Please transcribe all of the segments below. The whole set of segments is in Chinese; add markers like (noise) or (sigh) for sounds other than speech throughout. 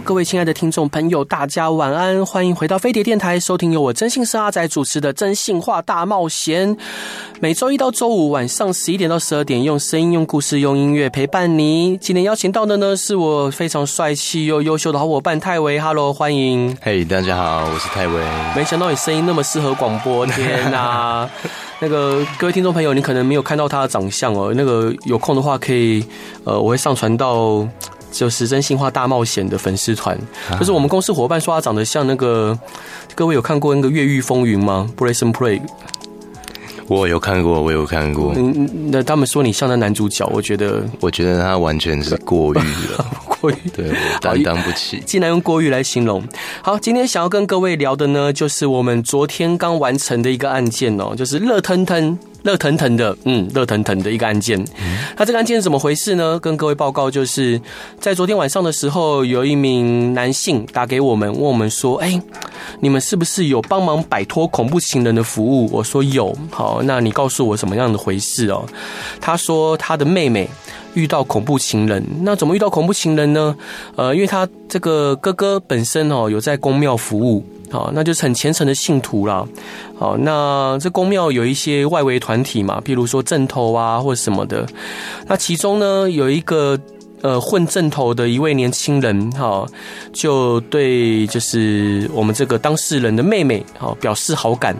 Hello，各位亲爱的听众朋友，大家晚安，欢迎回到飞碟电台，收听由我真心是阿仔主持的《真性话大冒险》。每周一到周五晚上十一点到十二点，用声音、用故事、用音乐陪伴你。今天邀请到的呢，是我非常帅气又优秀的好伙伴泰维。Hello，欢迎。嘿，hey, 大家好，我是泰维。没想到你声音那么适合广播，天哪！那个各位听众朋友，你可能没有看到他的长相哦。那个有空的话，可以呃，我会上传到。就是真心话大冒险的粉丝团，就是我们公司伙伴说他长得像那个，各位有看过那个《越狱风云》吗？Prison Play，我有看过，我有看过。嗯，那他们说你像那男主角，我觉得，我觉得他完全是过誉了，(laughs) 过誉，对，担当不起。竟然用过誉来形容。好，今天想要跟各位聊的呢，就是我们昨天刚完成的一个案件哦，就是热腾腾。热腾腾的，嗯，热腾腾的一个案件。那这个案件是怎么回事呢？跟各位报告，就是在昨天晚上的时候，有一名男性打给我们，问我们说：“哎，你们是不是有帮忙摆脱恐怖情人的服务？”我说有。好，那你告诉我什么样的回事哦？他说他的妹妹遇到恐怖情人，那怎么遇到恐怖情人呢？呃，因为他这个哥哥本身哦有在公庙服务。好，那就是很虔诚的信徒啦。好，那这宫庙有一些外围团体嘛，譬如说阵头啊，或者什么的。那其中呢，有一个呃混阵头的一位年轻人，哈，就对就是我们这个当事人的妹妹，好表示好感。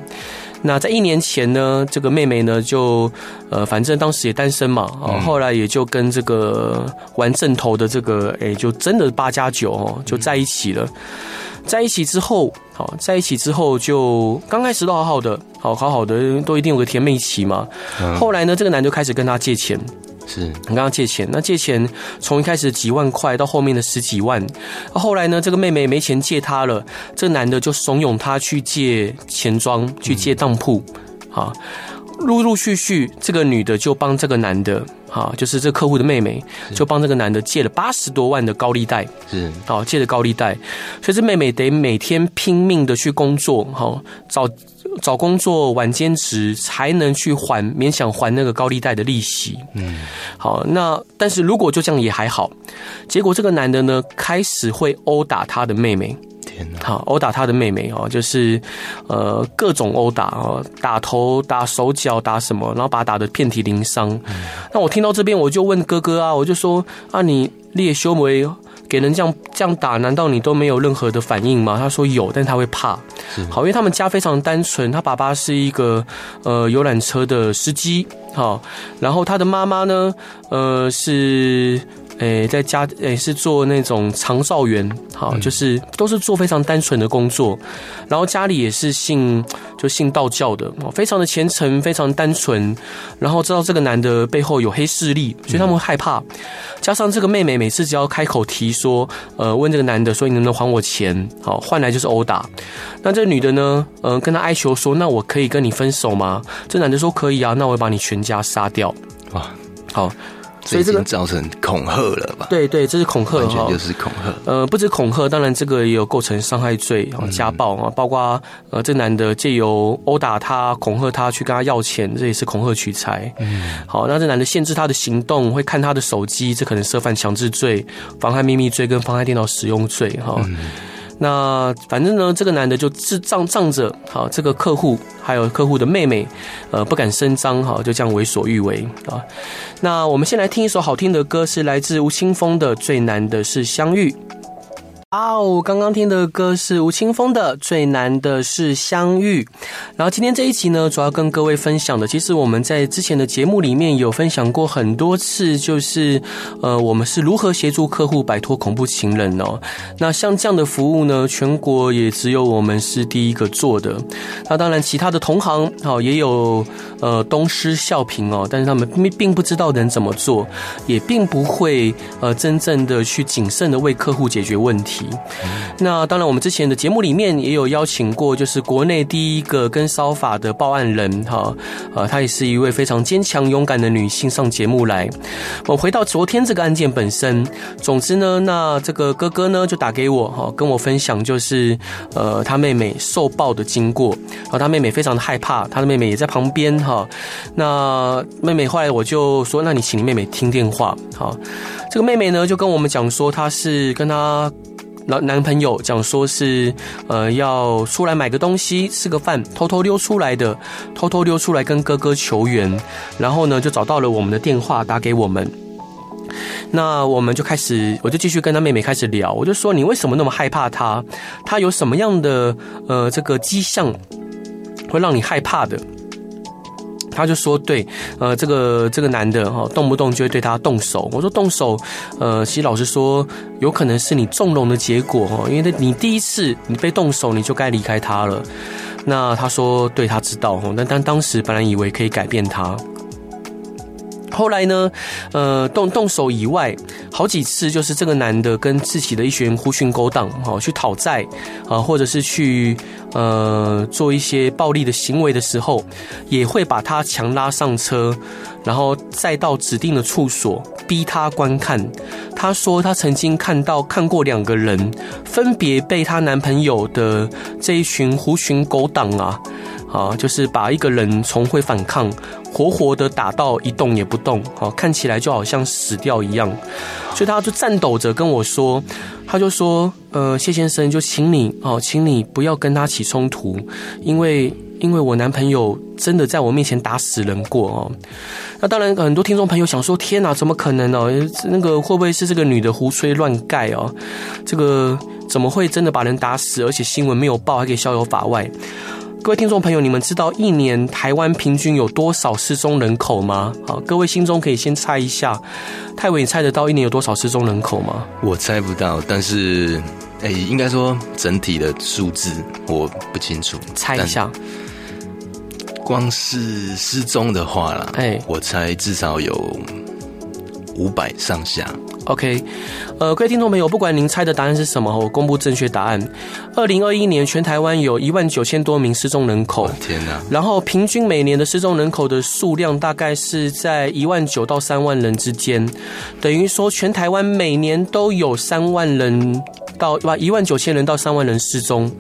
那在一年前呢，这个妹妹呢就呃，反正当时也单身嘛，啊，后来也就跟这个玩阵头的这个，哎，就真的八加九哦，就在一起了。在一起之后，好，在一起之后就刚开始都好好的，好好好的，都一定有个甜蜜期嘛。后来呢，这个男就开始跟他借钱，是。你跟他借钱，那借钱从一开始几万块到后面的十几万，后来呢，这个妹妹没钱借他了，这个男的就怂恿他去借钱庄，去借当铺，好。陆陆续续，这个女的就帮这个男的，哈，就是这客户的妹妹，就帮这个男的借了八十多万的高利贷，是，好，借的高利贷，所以这妹妹得每天拼命的去工作，哈，找找工作，晚兼职，才能去还，勉强还那个高利贷的利息。嗯，好，那但是如果就这样也还好，结果这个男的呢，开始会殴打他的妹妹。好，殴打他的妹妹哦，就是，呃，各种殴打哦，打头、打手脚、打什么，然后把他打得遍体鳞伤。嗯、那我听到这边，我就问哥哥啊，我就说啊，你列修为给人这样这样打，难道你都没有任何的反应吗？他说有，但他会怕。好，因为他们家非常单纯，他爸爸是一个呃游览车的司机，好，然后他的妈妈呢，呃是。诶，在家诶是做那种长照员，好，就是都是做非常单纯的工作，然后家里也是信就信道教的，非常的虔诚，非常单纯，然后知道这个男的背后有黑势力，所以他们会害怕。加上这个妹妹每次只要开口提说，呃，问这个男的说你能不能还我钱，好，换来就是殴打。那这个女的呢，呃，跟他哀求说，那我可以跟你分手吗？这男的说可以啊，那我会把你全家杀掉。哇，好。所以这个造成恐吓了吧？对对，这是恐吓，完全就是恐吓。呃，不止恐吓，当然这个也有构成伤害罪，家暴啊，包括呃，这男的借由殴打他、恐吓他去跟他要钱，这也是恐吓取财。嗯，好，那这男的限制他的行动，会看他的手机，这可能涉犯强制罪、妨害秘密罪跟妨害电脑使用罪哈。嗯那反正呢，这个男的就自仗仗着好这个客户，还有客户的妹妹，呃，不敢声张哈，就这样为所欲为啊。那我们先来听一首好听的歌，是来自吴青峰的《最难的是相遇》。啊，我刚刚听的歌是吴青峰的《最难的是相遇》，然后今天这一集呢，主要跟各位分享的，其实我们在之前的节目里面有分享过很多次，就是呃，我们是如何协助客户摆脱恐怖情人哦。那像这样的服务呢，全国也只有我们是第一个做的。那当然，其他的同行好也有呃东施效颦哦，但是他们并并不知道能怎么做，也并不会呃真正的去谨慎的为客户解决问题。那当然，我们之前的节目里面也有邀请过，就是国内第一个跟骚法的报案人哈，呃，她也是一位非常坚强勇敢的女性上节目来。我回到昨天这个案件本身，总之呢，那这个哥哥呢就打给我哈，跟我分享就是呃他妹妹受暴的经过，然后他妹妹非常的害怕，他的妹妹也在旁边哈。那妹妹后来我就说，那你请你妹妹听电话哈。这个妹妹呢就跟我们讲说，她是跟她。男男朋友讲说是，呃，要出来买个东西吃个饭，偷偷溜出来的，偷偷溜出来跟哥哥求援，然后呢就找到了我们的电话打给我们，那我们就开始，我就继续跟他妹妹开始聊，我就说你为什么那么害怕他？他有什么样的呃这个迹象会让你害怕的？他就说：“对，呃，这个这个男的哈，动不动就会对他动手。我说动手，呃，其实老实说，有可能是你纵容的结果哦，因为你第一次你被动手，你就该离开他了。那他说，对他知道哈，但但当时本来以为可以改变他。”后来呢，呃，动动手以外，好几次就是这个男的跟自己的一群狐群狗党，哈，去讨债啊，或者是去呃做一些暴力的行为的时候，也会把他强拉上车，然后再到指定的处所逼他观看。他说他曾经看到看过两个人分别被她男朋友的这一群狐群狗党啊，啊，就是把一个人从会反抗。活活的打到一动也不动，哦，看起来就好像死掉一样，所以他就颤抖着跟我说，他就说，呃，谢先生，就请你哦，请你不要跟他起冲突，因为因为我男朋友真的在我面前打死人过哦。那当然，很多听众朋友想说，天哪，怎么可能呢？那个会不会是这个女的胡吹乱盖哦？这个怎么会真的把人打死，而且新闻没有报，还可以逍遥法外？各位听众朋友，你们知道一年台湾平均有多少失踪人口吗？好，各位心中可以先猜一下。泰伟，你猜得到一年有多少失踪人口吗？我猜不到，但是，哎、欸，应该说整体的数字我不清楚。猜一下，光是失踪的话啦，哎、欸，我猜至少有五百上下。OK，呃，各位听众朋友，不管您猜的答案是什么，我公布正确答案。二零二一年全台湾有一万九千多名失踪人口，天哪！然后平均每年的失踪人口的数量大概是在一万九到三万人之间，等于说全台湾每年都有三万人到一万九千人到三万人失踪，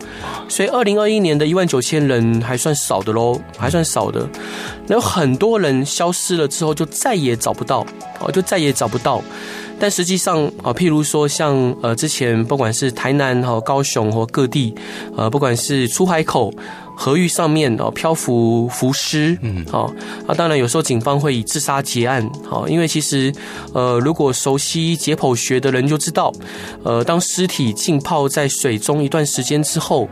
所以二零二一年的一万九千人还算少的喽，还算少的。有很多人消失了之后就再也找不到，哦，就再也找不到。但实际上啊，譬如说像呃之前不管是台南和、高雄或各地，呃不管是出海口河域上面哦漂浮浮尸，嗯，好啊，当然有时候警方会以自杀结案，好，因为其实呃如果熟悉解剖学的人就知道，呃当尸体浸泡在水中一段时间之后，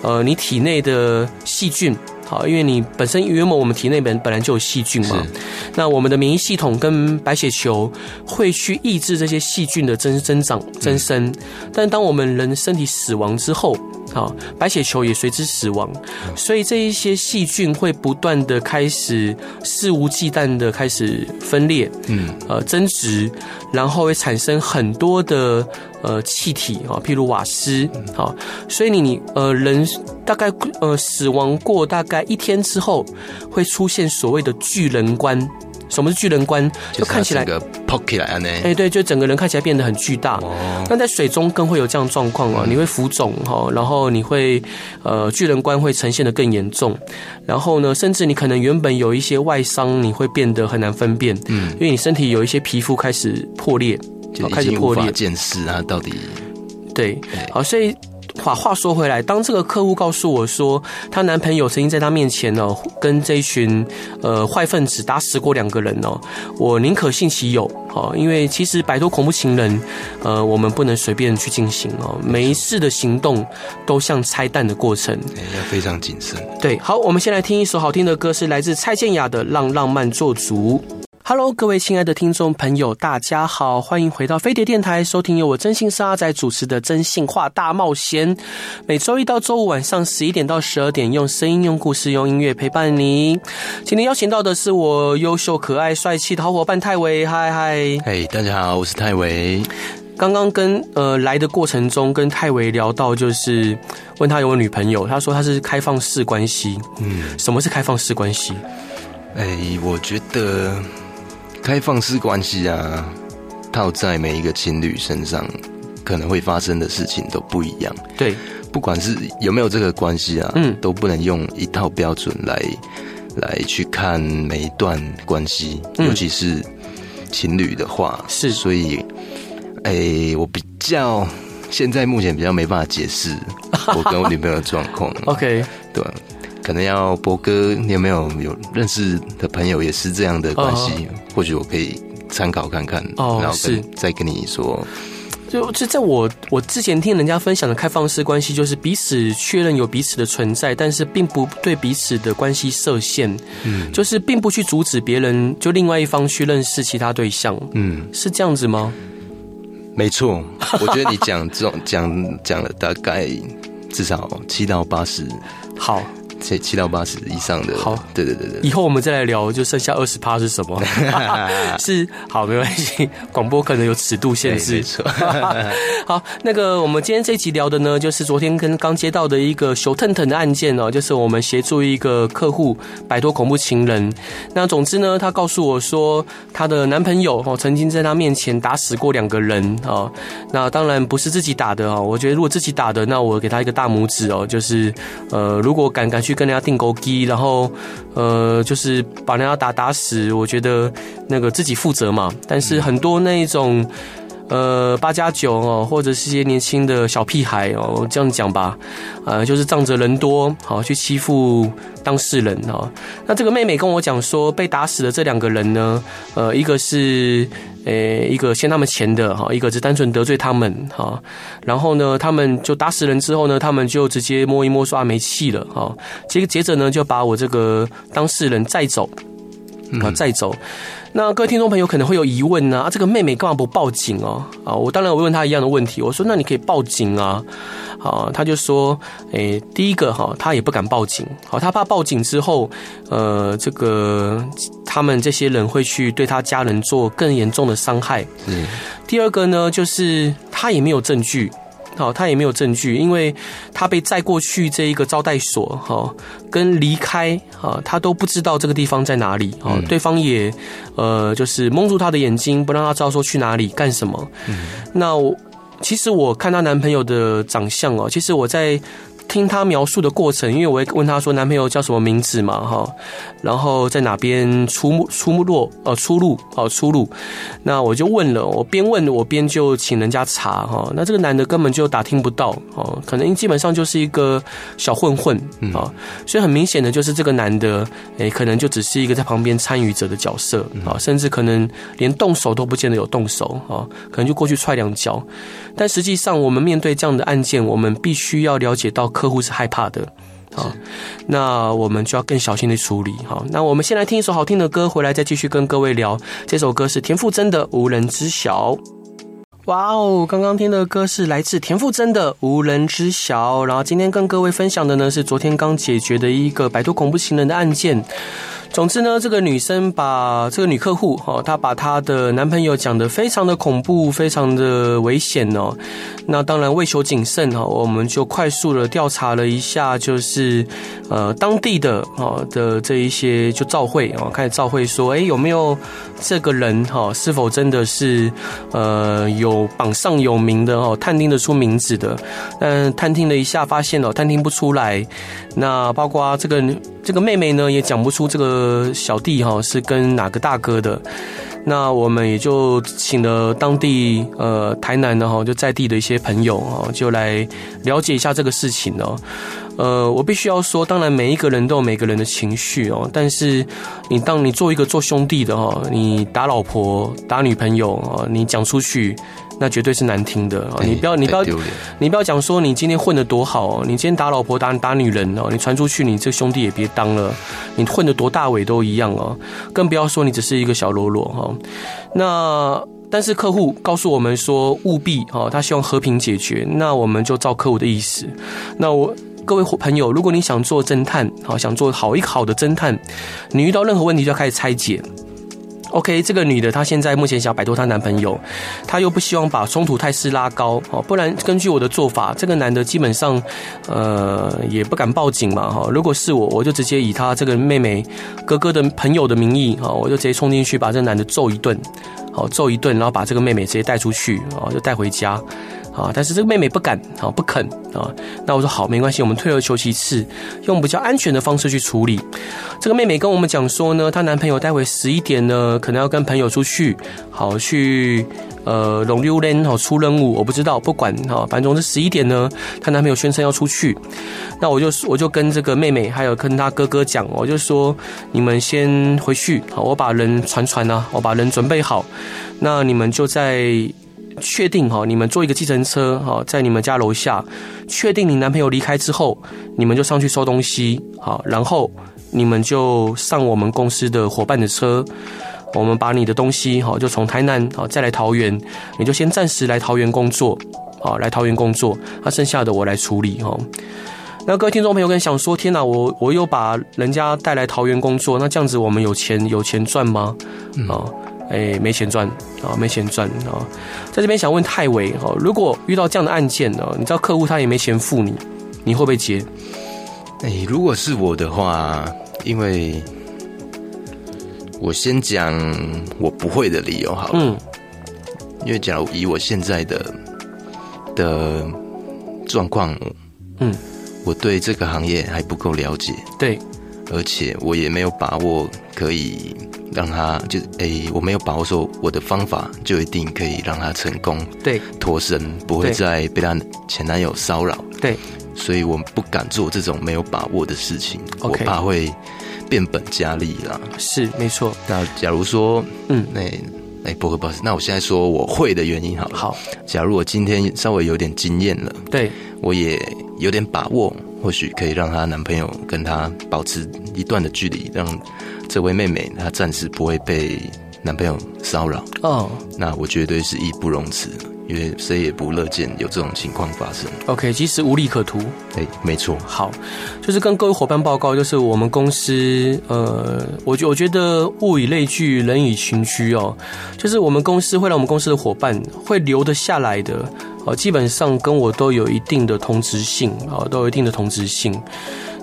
呃你体内的细菌。好，因为你本身原本我们体内本本来就有细菌嘛，那我们的免疫系统跟白血球会去抑制这些细菌的增增长增生，但当我们人身体死亡之后，好，白血球也随之死亡，所以这一些细菌会不断的开始肆无忌惮的开始分裂，嗯，呃增殖，然后会产生很多的。呃，气体啊，譬如瓦斯，好，所以你你呃人大概呃死亡过大概一天之后，会出现所谓的巨人观。什么是巨人观？就看起来个 pop 起来呢？哎，对，就整个人看起来变得很巨大。哦。那在水中更会有这样状况哦，你会浮肿哈，然后你会呃巨人观会呈现的更严重，然后呢，甚至你可能原本有一些外伤，你会变得很难分辨，嗯，因为你身体有一些皮肤开始破裂。就开始破裂，见识啊，到底对，好，所以话话说回来，当这个客户告诉我说，她男朋友曾经在她面前呢，跟这一群呃坏分子打死过两个人哦，我宁可信其有，哦，因为其实摆脱恐怖情人，呃，我们不能随便去进行哦，每一次的行动都像拆弹的过程，要非常谨慎。对，好，我们先来听一首好听的歌，是来自蔡健雅的《让浪漫做主》。Hello，各位亲爱的听众朋友，大家好，欢迎回到飞碟电台，收听由我真心是阿仔主持的《真心话大冒险》。每周一到周五晚上十一点到十二点，用声音、用故事、用音乐陪伴你。今天邀请到的是我优秀、可爱、帅气的好伙伴泰维，嗨嗨，嘿，大家好，我是泰维。刚刚跟呃来的过程中跟泰维聊到，就是问他有没有女朋友，他说他是开放式关系。嗯，什么是开放式关系？哎、欸，我觉得开放式关系啊，套在每一个情侣身上，可能会发生的事情都不一样。对，不管是有没有这个关系啊，嗯，都不能用一套标准来来去看每一段关系，嗯、尤其是情侣的话，是，所以。哎、欸，我比较现在目前比较没办法解释 (laughs) 我跟我女朋友的状况。OK，对，可能要博哥，你有没有有认识的朋友也是这样的关系？Uh. 或许我可以参考看看，uh. 然后跟再跟你说。就就在我我之前听人家分享的开放式关系，就是彼此确认有彼此的存在，但是并不对彼此的关系设限，嗯，就是并不去阻止别人就另外一方去认识其他对象，嗯，是这样子吗？没错，我觉得你讲这种讲讲了大概至少七到八十，(laughs) 好。七七到八十以上的，好，对对对对。以后我们再来聊，就剩下二十趴是什么？(laughs) 是好，没关系。广播可能有尺度限制。(laughs) (laughs) 好，那个我们今天这一集聊的呢，就是昨天跟刚接到的一个熊腾腾的案件哦，就是我们协助一个客户摆脱恐怖情人。那总之呢，她告诉我说，她的男朋友哦曾经在她面前打死过两个人哦。那当然不是自己打的哦，我觉得如果自己打的，那我给他一个大拇指哦。就是呃，如果敢敢去。去跟人家定钩机，然后呃，就是把人家打打死，我觉得那个自己负责嘛。但是很多那一种呃八加九哦，或者是一些年轻的小屁孩哦，这样讲吧，呃，就是仗着人多好去欺负当事人哦。那这个妹妹跟我讲说，被打死的这两个人呢，呃，一个是。诶，一个欠他们钱的哈，一个是单纯得罪他们哈，然后呢，他们就打死人之后呢，他们就直接摸一摸说没气了哈，接接着呢就把我这个当事人载走，啊再走。那各位听众朋友可能会有疑问呢，啊，这个妹妹干嘛不报警哦？啊，我当然我问她一样的问题，我说那你可以报警啊，啊，她就说，诶，第一个哈，她也不敢报警，好，她怕报警之后，呃，这个他们这些人会去对她家人做更严重的伤害。嗯。第二个呢，就是她也没有证据。好，他也没有证据，因为他被载过去这一个招待所，哈，跟离开，哈，他都不知道这个地方在哪里，哦，对方也，呃，就是蒙住他的眼睛，不让他知道说去哪里干什么。嗯，那我其实我看她男朋友的长相哦，其实我在。听他描述的过程，因为我会问他说男朋友叫什么名字嘛，哈，然后在哪边出出没呃出入哦出入，那我就问了，我边问我边就请人家查哈，那这个男的根本就打听不到哦，可能基本上就是一个小混混啊，所以很明显的就是这个男的诶，可能就只是一个在旁边参与者的角色啊，甚至可能连动手都不见得有动手啊，可能就过去踹两脚，但实际上我们面对这样的案件，我们必须要了解到。客户是害怕的，好，那我们就要更小心的处理。好，那我们先来听一首好听的歌，回来再继续跟各位聊。这首歌是田馥甄的《无人知晓》。哇哦，刚刚听的歌是来自田馥甄的《无人知晓》，然后今天跟各位分享的呢是昨天刚解决的一个摆脱恐怖情人的案件。总之呢，这个女生把这个女客户哦，她把她的男朋友讲得非常的恐怖，非常的危险哦。那当然为求谨慎哈，我们就快速的调查了一下，就是呃当地的哦的这一些就照会哦，开始照会说，哎有没有这个人哈，是否真的是呃有榜上有名的哦，探听得出名字的？但探听了一下，发现哦探听不出来。那包括这个这个妹妹呢，也讲不出这个小弟哈是跟哪个大哥的。那我们也就请了当地呃台南的哈就在地的一些朋友啊，就来了解一下这个事情哦。呃，我必须要说，当然每一个人都有每个人的情绪哦，但是你当你做一个做兄弟的哈，你打老婆打女朋友啊，你讲出去。那绝对是难听的啊！你不要，你不要，你不要讲说你今天混得多好哦，你今天打老婆打打女人哦，你传出去，你这兄弟也别当了。你混得多大尾都一样哦，更不要说你只是一个小喽啰哈。那但是客户告诉我们说务必哦，他希望和平解决，那我们就照客户的意思。那我各位朋友，如果你想做侦探，好想做好一个好的侦探，你遇到任何问题就要开始拆解。OK，这个女的她现在目前想摆脱她男朋友，她又不希望把冲突态势拉高哦，不然根据我的做法，这个男的基本上呃也不敢报警嘛哈。如果是我，我就直接以她这个妹妹哥哥的朋友的名义哈，我就直接冲进去把这男的揍一顿，好揍一顿，然后把这个妹妹直接带出去啊，就带回家。啊！但是这个妹妹不敢啊，不肯啊。那我说好，没关系，我们退而求其次，用比较安全的方式去处理。这个妹妹跟我们讲说呢，她男朋友待会十一点呢，可能要跟朋友出去，好去呃龙溜连好出任务，我不知道，不管哈，反正总之十一点呢，她男朋友宣称要出去。那我就我就跟这个妹妹还有跟她哥哥讲，我就说你们先回去，好，我把人传传啊，我把人准备好，那你们就在。确定哈，你们坐一个计程车哈，在你们家楼下，确定你男朋友离开之后，你们就上去收东西好，然后你们就上我们公司的伙伴的车，我们把你的东西哈，就从台南好再来桃园，你就先暂时来桃园工作好，来桃园工作，那剩下的我来处理哈。那各位听众朋友，跟想说，天哪，我我又把人家带来桃园工作，那这样子我们有钱有钱赚吗？啊？哎，没钱赚啊，没钱赚啊！在这边想问泰维哈，如果遇到这样的案件呢，你知道客户他也没钱付你，你会不会接？哎，如果是我的话，因为我先讲我不会的理由好了，嗯，因为假如以我现在的的状况，嗯，我对这个行业还不够了解，对，而且我也没有把握可以。让他就诶、欸，我没有把握说我的方法就一定可以让他成功，对，脱身不会再被他前男友骚扰，对，所以我不敢做这种没有把握的事情.我怕会变本加厉啦。是没错。那假如说，嗯，那哎不会不好意思，那我现在说我会的原因好了。好，假如我今天稍微有点经验了，对，我也有点把握，或许可以让她男朋友跟她保持一段的距离，让。这位妹妹，她暂时不会被男朋友骚扰哦。那我绝对是义不容辞，因为谁也不乐见有这种情况发生。OK，其实无利可图。哎，没错。好，就是跟各位伙伴报告，就是我们公司，呃，我觉我觉得物以类聚，人以群居哦。就是我们公司会让我们公司的伙伴会留得下来的，哦，基本上跟我都有一定的同质性啊，都有一定的同质性。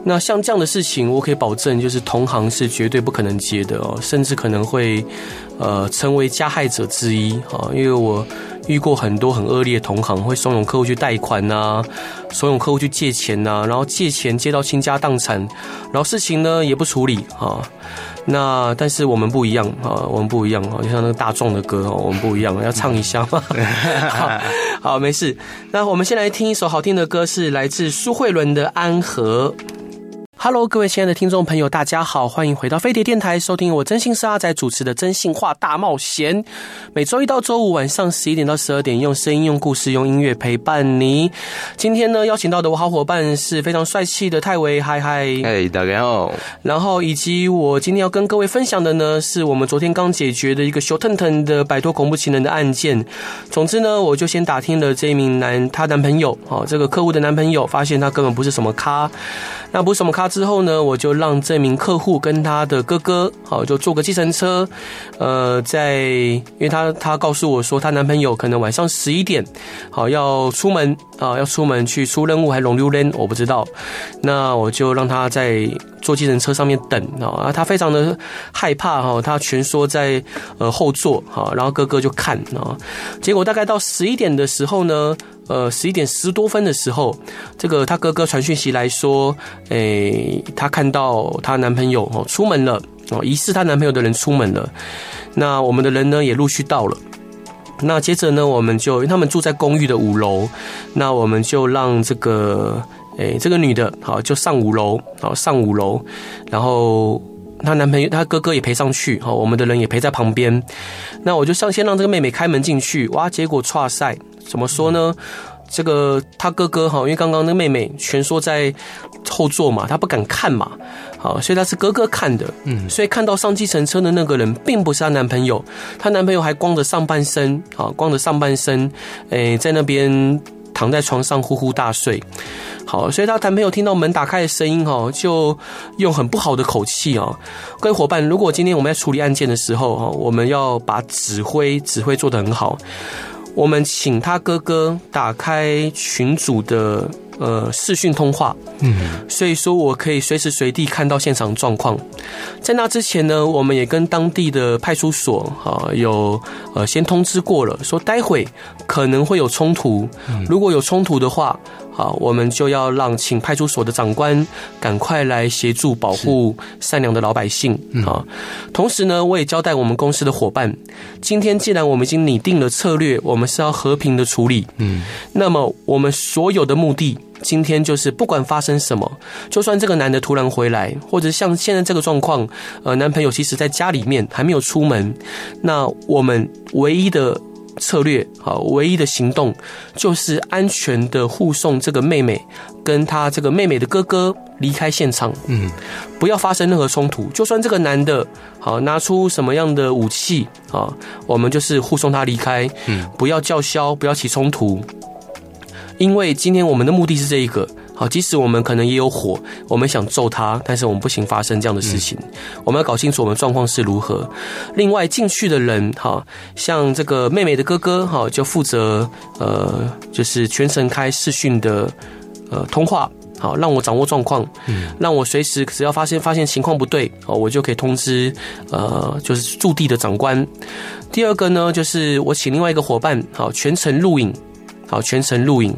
那像这样的事情，我可以保证，就是同行是绝对不可能接的哦，甚至可能会，呃，成为加害者之一啊。因为我遇过很多很恶劣的同行，会怂恿客户去贷款呐，怂恿客户去借钱呐，然后借钱借到倾家荡产，然后事情呢也不处理啊。那但是我们不一样啊，我们不一样啊，就像那个大壮的歌哦，我们不一样，要唱一下吗？(laughs) 好，好，没事。那我们先来听一首好听的歌，是来自苏慧伦的《安和》。Hello，各位亲爱的听众朋友，大家好，欢迎回到飞碟电台，收听我真心是阿仔主持的《真心话大冒险》。每周一到周五晚上十一点到十二点，用声音、用故事、用音乐陪伴你。今天呢，邀请到的我好伙伴是非常帅气的泰维，嗨嗨，嗨，大家好。然后以及我今天要跟各位分享的呢，是我们昨天刚解决的一个羞腾腾的摆脱恐怖情人的案件。总之呢，我就先打听了这一名男他男朋友，哦，这个客户的男朋友，发现他根本不是什么咖。那不是什么咖之后呢，我就让这名客户跟他的哥哥，好，就坐个计程车，呃，在，因为他他告诉我说，她男朋友可能晚上十一点，好要出门啊，要出门去出任务还是龙溜人，我不知道。那我就让他在坐计程车上面等啊，他非常的害怕哈，他蜷缩在呃后座哈，然后哥哥就看啊，结果大概到十一点的时候呢。呃，十一点十多分的时候，这个她哥哥传讯息来说，诶，她看到她男朋友哦出门了哦，疑似她男朋友的人出门了。那我们的人呢也陆续到了。那接着呢，我们就因为他们住在公寓的五楼，那我们就让这个诶这个女的好就上五楼，好上五楼，然后她男朋友她哥哥也陪上去，好我们的人也陪在旁边。那我就上先让这个妹妹开门进去，哇，结果剉赛。怎么说呢？这个他哥哥哈，因为刚刚那个妹妹蜷缩在后座嘛，他不敢看嘛，好，所以他是哥哥看的，嗯，所以看到上计程车的那个人并不是她男朋友，她男朋友还光着上半身，啊，光着上半身，诶，在那边躺在床上呼呼大睡。好，所以她男朋友听到门打开的声音哈，就用很不好的口气哦。各位伙伴，如果今天我们在处理案件的时候哈，我们要把指挥指挥做得很好。我们请他哥哥打开群组的呃视讯通话，嗯，所以说我可以随时随地看到现场状况。在那之前呢，我们也跟当地的派出所啊有呃先通知过了，说待会可能会有冲突，如果有冲突的话。好，我们就要让请派出所的长官赶快来协助保护善良的老百姓啊！同时呢，我也交代我们公司的伙伴，今天既然我们已经拟定了策略，我们是要和平的处理，嗯，那么我们所有的目的，今天就是不管发生什么，就算这个男的突然回来，或者像现在这个状况，呃，男朋友其实在家里面还没有出门，那我们唯一的。策略好，唯一的行动就是安全的护送这个妹妹跟她这个妹妹的哥哥离开现场。嗯，不要发生任何冲突。就算这个男的好拿出什么样的武器啊，我们就是护送他离开。嗯，不要叫嚣，不要起冲突，因为今天我们的目的是这一个。好，即使我们可能也有火，我们想揍他，但是我们不行发生这样的事情。嗯、我们要搞清楚我们状况是如何。另外进去的人，哈，像这个妹妹的哥哥，哈，就负责呃，就是全程开视讯的呃通话，好，让我掌握状况，嗯，让我随时只要发现发现情况不对，哦，我就可以通知呃，就是驻地的长官。第二个呢，就是我请另外一个伙伴，好，全程录影。好，全程录影，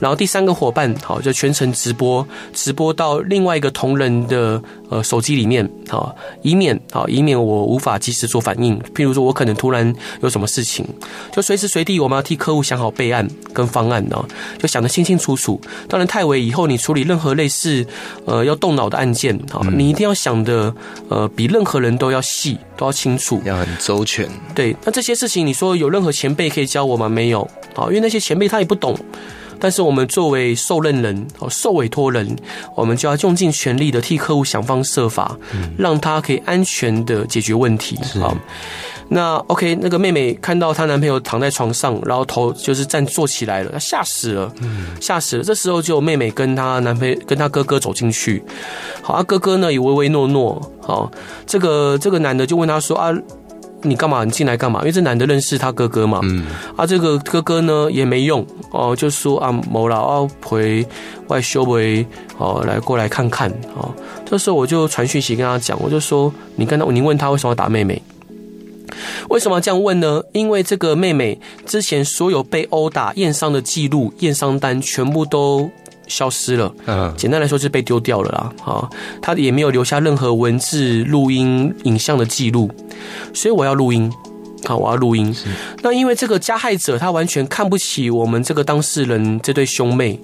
然后第三个伙伴，好，就全程直播，直播到另外一个同仁的呃手机里面，好，以免好，以免我无法及时做反应。譬如说我可能突然有什么事情，就随时随地我们要替客户想好备案跟方案哦，就想得清清楚楚。当然，泰维以后你处理任何类似呃要动脑的案件，好，你一定要想的呃比任何人都要细，都要清楚，要很周全。对，那这些事情你说有任何前辈可以教我吗？没有。好，因为那些前辈他也不懂，但是我们作为受任人、哦受委托人，我们就要用尽全力的替客户想方设法，让他可以安全的解决问题。好，那 OK，那个妹妹看到她男朋友躺在床上，然后头就是站坐起来了，她吓死了，吓死了。这时候就妹妹跟她男朋友跟她哥哥走进去，好，啊哥哥呢也唯唯诺诺，好，这个这个男的就问她说啊。你干嘛？你进来干嘛？因为这男的认识他哥哥嘛。嗯。啊，这个哥哥呢也没用哦，就说啊，某老要回外修为哦，来过来看看哦。这时候我就传讯息跟他讲，我就说，你跟他，你问他为什么要打妹妹？为什么要这样问呢？因为这个妹妹之前所有被殴打验伤的记录、验伤单全部都。消失了，嗯，简单来说就是被丢掉了啦，啊，他也没有留下任何文字、录音、影像的记录，所以我要录音，好，我要录音。那因为这个加害者他完全看不起我们这个当事人这对兄妹，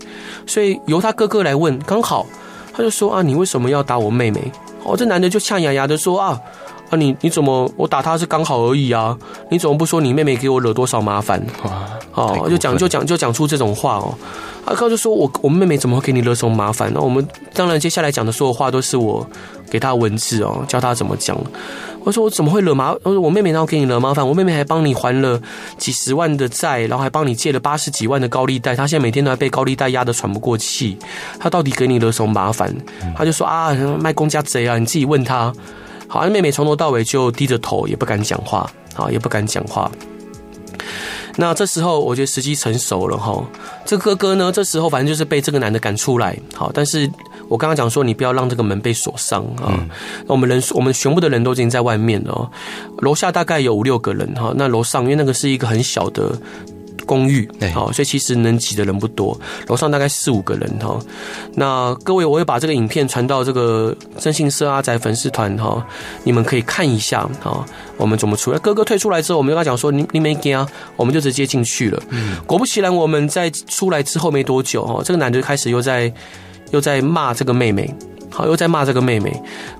所以由他哥哥来问，刚好他就说啊，你为什么要打我妹妹？哦，这男的就呛牙牙的说啊。啊你，你你怎么我打他是刚好而已啊？你怎么不说你妹妹给我惹多少麻烦？哦，就讲就讲就讲出这种话哦。阿高就说我我妹妹怎么会给你惹什么麻烦？那我们当然接下来讲的所有话都是我给他文字哦，教他怎么讲。我说我怎么会惹麻？我说我妹妹然后给你惹麻烦，我妹妹还帮你还了几十万的债，然后还帮你借了八十几万的高利贷，她现在每天都在被高利贷压得喘不过气。她到底给你惹什么麻烦？他就说啊，卖公家贼啊，你自己问他。好，那妹妹从头到尾就低着头，也不敢讲话，好，也不敢讲话。那这时候，我觉得时机成熟了哈。这哥哥呢，这时候反正就是被这个男的赶出来。好，但是我刚刚讲说，你不要让这个门被锁上啊。那、嗯、我们人，我们全部的人都已经在外面了。楼下大概有五六个人哈。那楼上，因为那个是一个很小的。公寓，好，所以其实能挤的人不多，楼上大概四五个人哈。那各位，我会把这个影片传到这个征信社阿宅粉丝团哈，你们可以看一下哈。我们怎么出来？哥哥退出来之后，我们就跟他讲说，你你没惊啊，我们就直接进去了。嗯，果不其然，我们在出来之后没多久哈，这个男的开始又在又在骂这个妹妹，好，又在骂这个妹妹，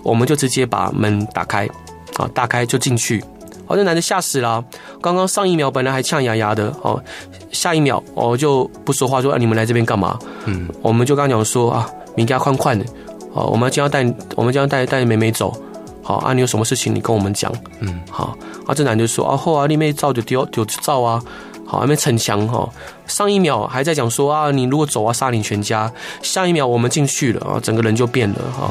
我们就直接把门打开，啊，打开就进去。哦，那男的吓死了！刚刚上一秒本来还呛牙牙的，哦，下一秒哦就不说话，说啊，你们来这边干嘛？嗯，我们就刚刚讲说啊，明家宽宽的，哦，我们将要带我们将要带带妹妹走，好啊，你有什么事情你跟我们讲，嗯，好啊，这男的说啊，后啊，你妹照就丢就照啊，好，还没逞强哈。上一秒还在讲说啊，你如果走啊，杀你全家。下一秒我们进去了啊，整个人就变了哈。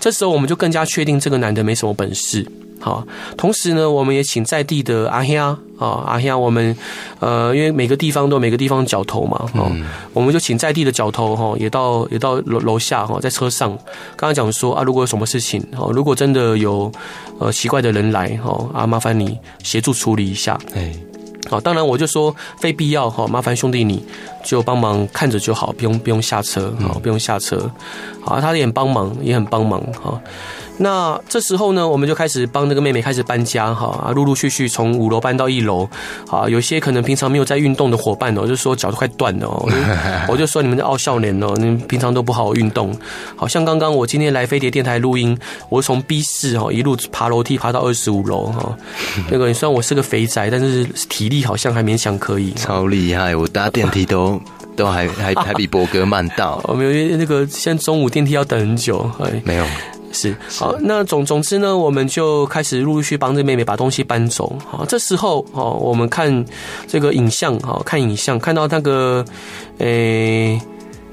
这时候我们就更加确定这个男的没什么本事。好，同时呢，我们也请在地的阿兄啊，阿兄，我们呃，因为每个地方都有每个地方角头嘛，哦，我们就请在地的角头哈，也到也到楼楼下哈，在车上，刚刚讲说啊，如果有什么事情，哦，如果真的有呃奇怪的人来，哈，啊，麻烦你协助处理一下，哎。好，当然我就说非必要哈，麻烦兄弟你就帮忙看着就好，不用不用下车，好，不用下车。好，他也很帮忙，也很帮忙哈。那这时候呢，我们就开始帮那个妹妹开始搬家哈啊，陆陆续续从五楼搬到一楼。啊，有些可能平常没有在运动的伙伴哦，就说脚都快断了哦。(laughs) 我就说你们的傲笑脸哦，你们平常都不好好运动。好像刚刚我今天来飞碟电台录音，我从 B 四哈一路爬楼梯爬到二十五楼哈。那个虽然我是个肥宅，但是体力好像还勉强可以。超厉害，我搭电梯都 (laughs) 都还还还比博格慢到。我们有，因为那个现在中午电梯要等很久。哎，没有。是好，那总总之呢，我们就开始陆陆续续帮这妹妹把东西搬走。好，这时候哦，我们看这个影像，好，看影像，看到那个，诶、欸。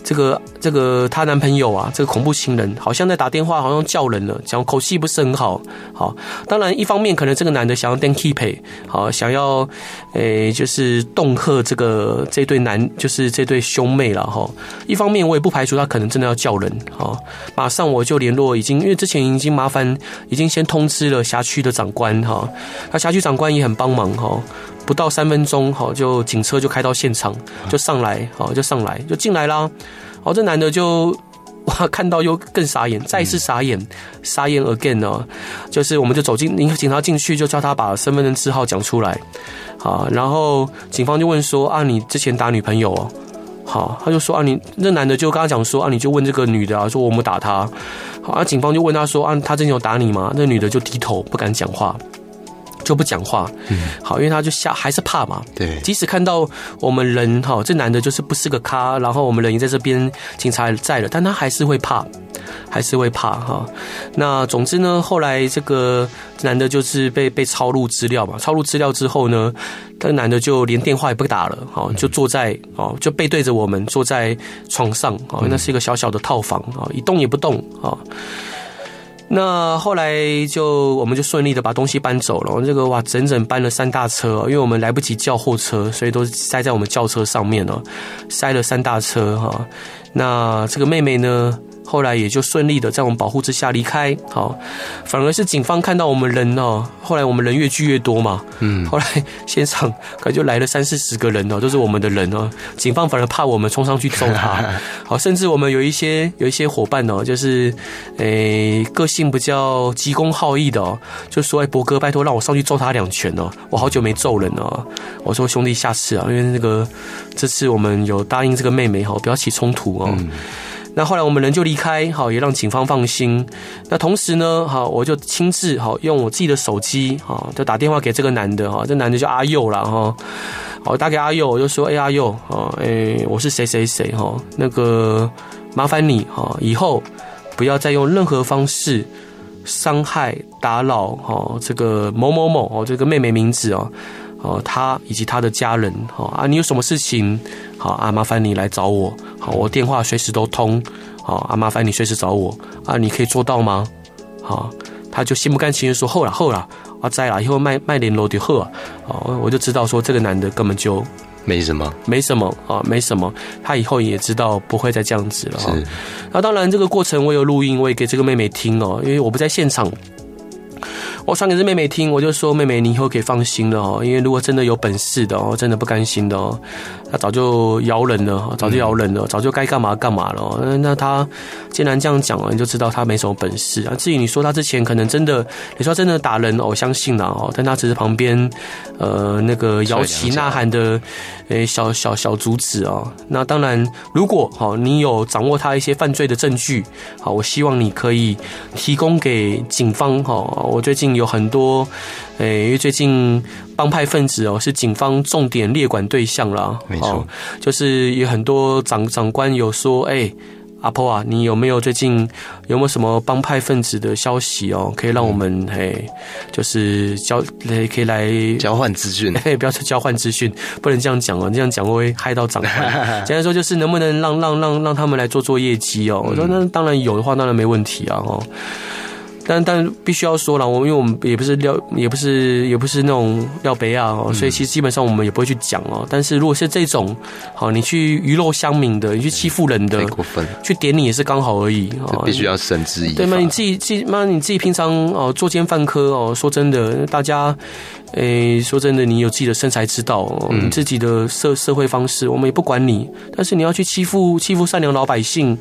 这个这个她男朋友啊，这个恐怖情人好像在打电话，好像叫人了，讲口气不是很好。好，当然一方面可能这个男的想要 den keep，好，想要诶就是恫吓这个这对男，就是这对兄妹了哈。一方面我也不排除他可能真的要叫人。好，马上我就联络已经，因为之前已经麻烦，已经先通知了辖区的长官哈。那辖区长官也很帮忙哈，不到三分钟哈，就警车就开到现场，就上来，好，就上来，就进来啦。哦，这男的就 (laughs) 哇，看到又更傻眼，再一次傻眼，傻眼 again 哦，就是我们就走进，您警察进去就叫他把身份证字号讲出来，好，然后警方就问说啊，你之前打女朋友哦，好，他就说啊，你那男的就跟他讲说啊，你就问这个女的啊，说我们打他，好，啊，警方就问他说啊，他之前有打你吗？那女的就低头不敢讲话。就不讲话，嗯，好，因为他就吓，还是怕嘛。对，即使看到我们人哈，这男的就是不是个咖，然后我们人也在这边，警察在了，但他还是会怕，还是会怕哈。那总之呢，后来这个男的就是被被抄录资料嘛，抄录资料之后呢，这个男的就连电话也不打了，哈，就坐在哦，就背对着我们坐在床上哦，那是一个小小的套房啊，一动也不动啊。那后来就我们就顺利的把东西搬走了，这个哇，整整搬了三大车，因为我们来不及叫货车，所以都塞在我们轿车上面了，塞了三大车哈。那这个妹妹呢？后来也就顺利的在我们保护之下离开，好，反而是警方看到我们人哦，后来我们人越聚越多嘛，嗯，后来现场可能就来了三四十个人哦，都是我们的人哦，警方反而怕我们冲上去揍他，(laughs) 好，甚至我们有一些有一些伙伴哦，就是诶个性比较急公好义的哦，就说哎博哥拜托让我上去揍他两拳哦，我好久没揍人了，我说兄弟下次啊，因为那个这次我们有答应这个妹妹哈，不要起冲突哦。那后来我们人就离开，好，也让警方放心。那同时呢，好，我就亲自好用我自己的手机，好，就打电话给这个男的，哈，这男的叫阿佑了，哈，好，打给阿佑，我就说，哎，阿佑，啊，哎，我是谁谁谁，哈，那个麻烦你，哈，以后不要再用任何方式伤害、打扰，哈，这个某某某，哦，这个妹妹名字哦。哦，他以及他的家人，哈啊，你有什么事情，好啊，麻烦你来找我，好，我电话随时都通，好啊，麻烦你随时找我啊，你可以做到吗？好，他就心不甘情愿说，后了后了，啊，在了，以后卖卖连楼的货，啊，我就知道说这个男的根本就没什么，没什么啊，没什么，他以后也知道不会再这样子了。是，那当然这个过程我有录音，我也给这个妹妹听哦，因为我不在现场。我传给这妹妹听，我就说：“妹妹，你以后可以放心了哦，因为如果真的有本事的哦，真的不甘心的哦，他早就摇人了，早就摇人了，早就该干嘛干嘛了。那他既然这样讲了，你就知道他没什么本事啊。至于你说他之前可能真的，你说真的打人，我相信了哦，但他只是旁边呃那个摇旗呐喊的诶小小小主子哦。那当然，如果好你有掌握他一些犯罪的证据，好，我希望你可以提供给警方哈。我最近。有很多，诶，因为最近帮派分子哦是警方重点列管对象啦。没错，就是有很多长长官有说，哎，阿婆啊，你有没有最近有没有什么帮派分子的消息哦？可以让我们嘿，就是交可以来交换资讯，(laughs) 嘿，不要说交换资讯，不能这样讲哦，这样讲会害到长官。(laughs) 简单说就是能不能让让让让他们来做做业绩哦？我说那当然有的话，当然没问题啊哦。但但必须要说了，我因为我们也不是料，也不是也不是那种料杯啊，所以其实基本上我们也不会去讲哦。但是如果是这种，好，你去鱼肉乡民的，你去欺负人的，太过分，去点你也是刚好而已啊。必须要绳之以法。对吗？你自己自己妈，你自己平常哦作奸犯科哦，说真的，大家。诶，说真的，你有自己的生财之道，你自己的社社会方式，我们也不管你。但是你要去欺负欺负善良老百姓，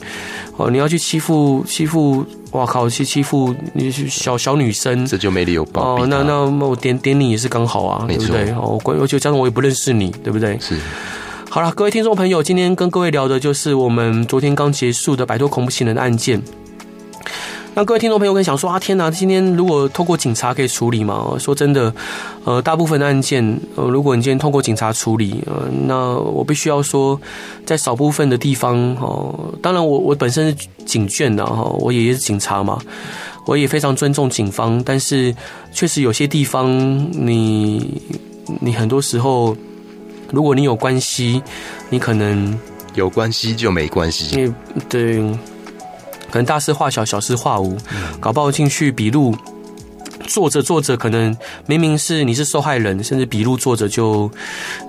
哦，你要去欺负欺负，哇靠，去欺负你小小女生，这就没理由报。哦，那那我点点你也是刚好啊，对不对？哦，关，而且加上我也不认识你，对不对？是。好了，各位听众朋友，今天跟各位聊的就是我们昨天刚结束的摆脱恐怖情人的案件。那各位听众朋友可以想说啊，天哪！今天如果透过警察可以处理吗？说真的，呃，大部分的案件，呃，如果你今天透过警察处理，呃，那我必须要说，在少部分的地方，哦，当然我我本身是警眷的哈，我爷爷是警察嘛，我也非常尊重警方，但是确实有些地方你，你你很多时候，如果你有关系，你可能有关系就没关系，对。可能大事化小，小事化无，搞不好进去笔录。做着做着，可能明明是你是受害人，甚至笔录做着就，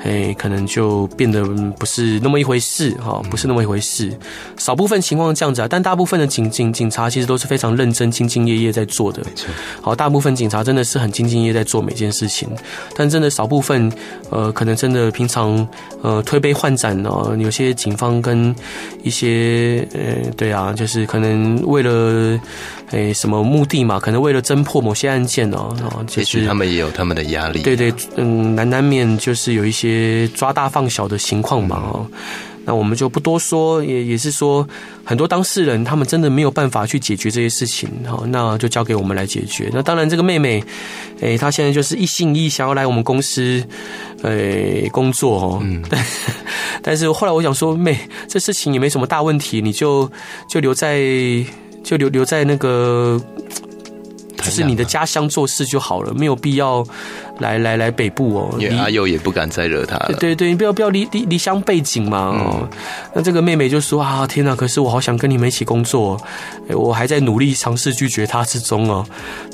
哎，可能就变得不是那么一回事哈，不是那么一回事。少部分情况这样子啊，但大部分的警警警察其实都是非常认真、兢兢业业在做的。没错，好，大部分警察真的是很兢兢业业在做每件事情，但真的少部分，呃，可能真的平常呃推杯换盏哦，有些警方跟一些呃，对啊，就是可能为了。诶，什么目的嘛？可能为了侦破某些案件哦，哦，也许他们也有他们的压力。对对，嗯，难难免就是有一些抓大放小的情况嘛，哦，那我们就不多说，也也是说，很多当事人他们真的没有办法去解决这些事情，好，那就交给我们来解决。那当然，这个妹妹，诶，她现在就是一心一意想要来我们公司，诶，工作哦，嗯，但 (laughs) 但是后来我想说，妹，这事情也没什么大问题，你就就留在。就留留在那个，(tsk) 就是你的家乡做事就好了，没有必要。来来来，北部哦，因为阿佑也不敢再惹他了。对对，你不要不要离离离乡背井嘛哦。嗯、那这个妹妹就说啊，天哪！可是我好想跟你们一起工作，我还在努力尝试拒绝他之中哦。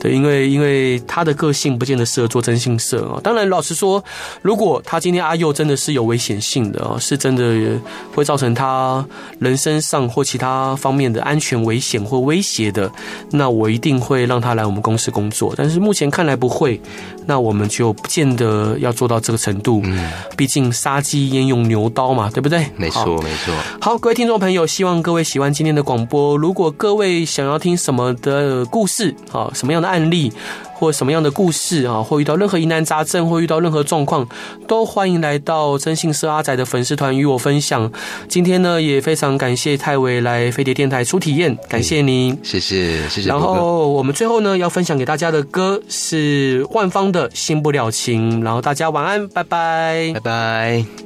对，因为因为他的个性不见得适合做征信社哦。当然，老实说，如果他今天阿佑真的是有危险性的哦，是真的会造成他人身上或其他方面的安全危险或威胁的，那我一定会让他来我们公司工作。但是目前看来不会，那我们。就不见得要做到这个程度，嗯，毕竟杀鸡焉用牛刀嘛，对不对？没错，没错。好，各位听众朋友，希望各位喜欢今天的广播。如果各位想要听什么的故事，好，什么样的案例？或什么样的故事啊，或遇到任何疑难杂症，或遇到任何状况，都欢迎来到征信社阿仔的粉丝团与我分享。今天呢，也非常感谢泰维来飞碟电台初体验，感谢您，谢谢谢谢。然后我们最后呢，要分享给大家的歌是万芳的《新不了情》，然后大家晚安，拜拜，拜拜。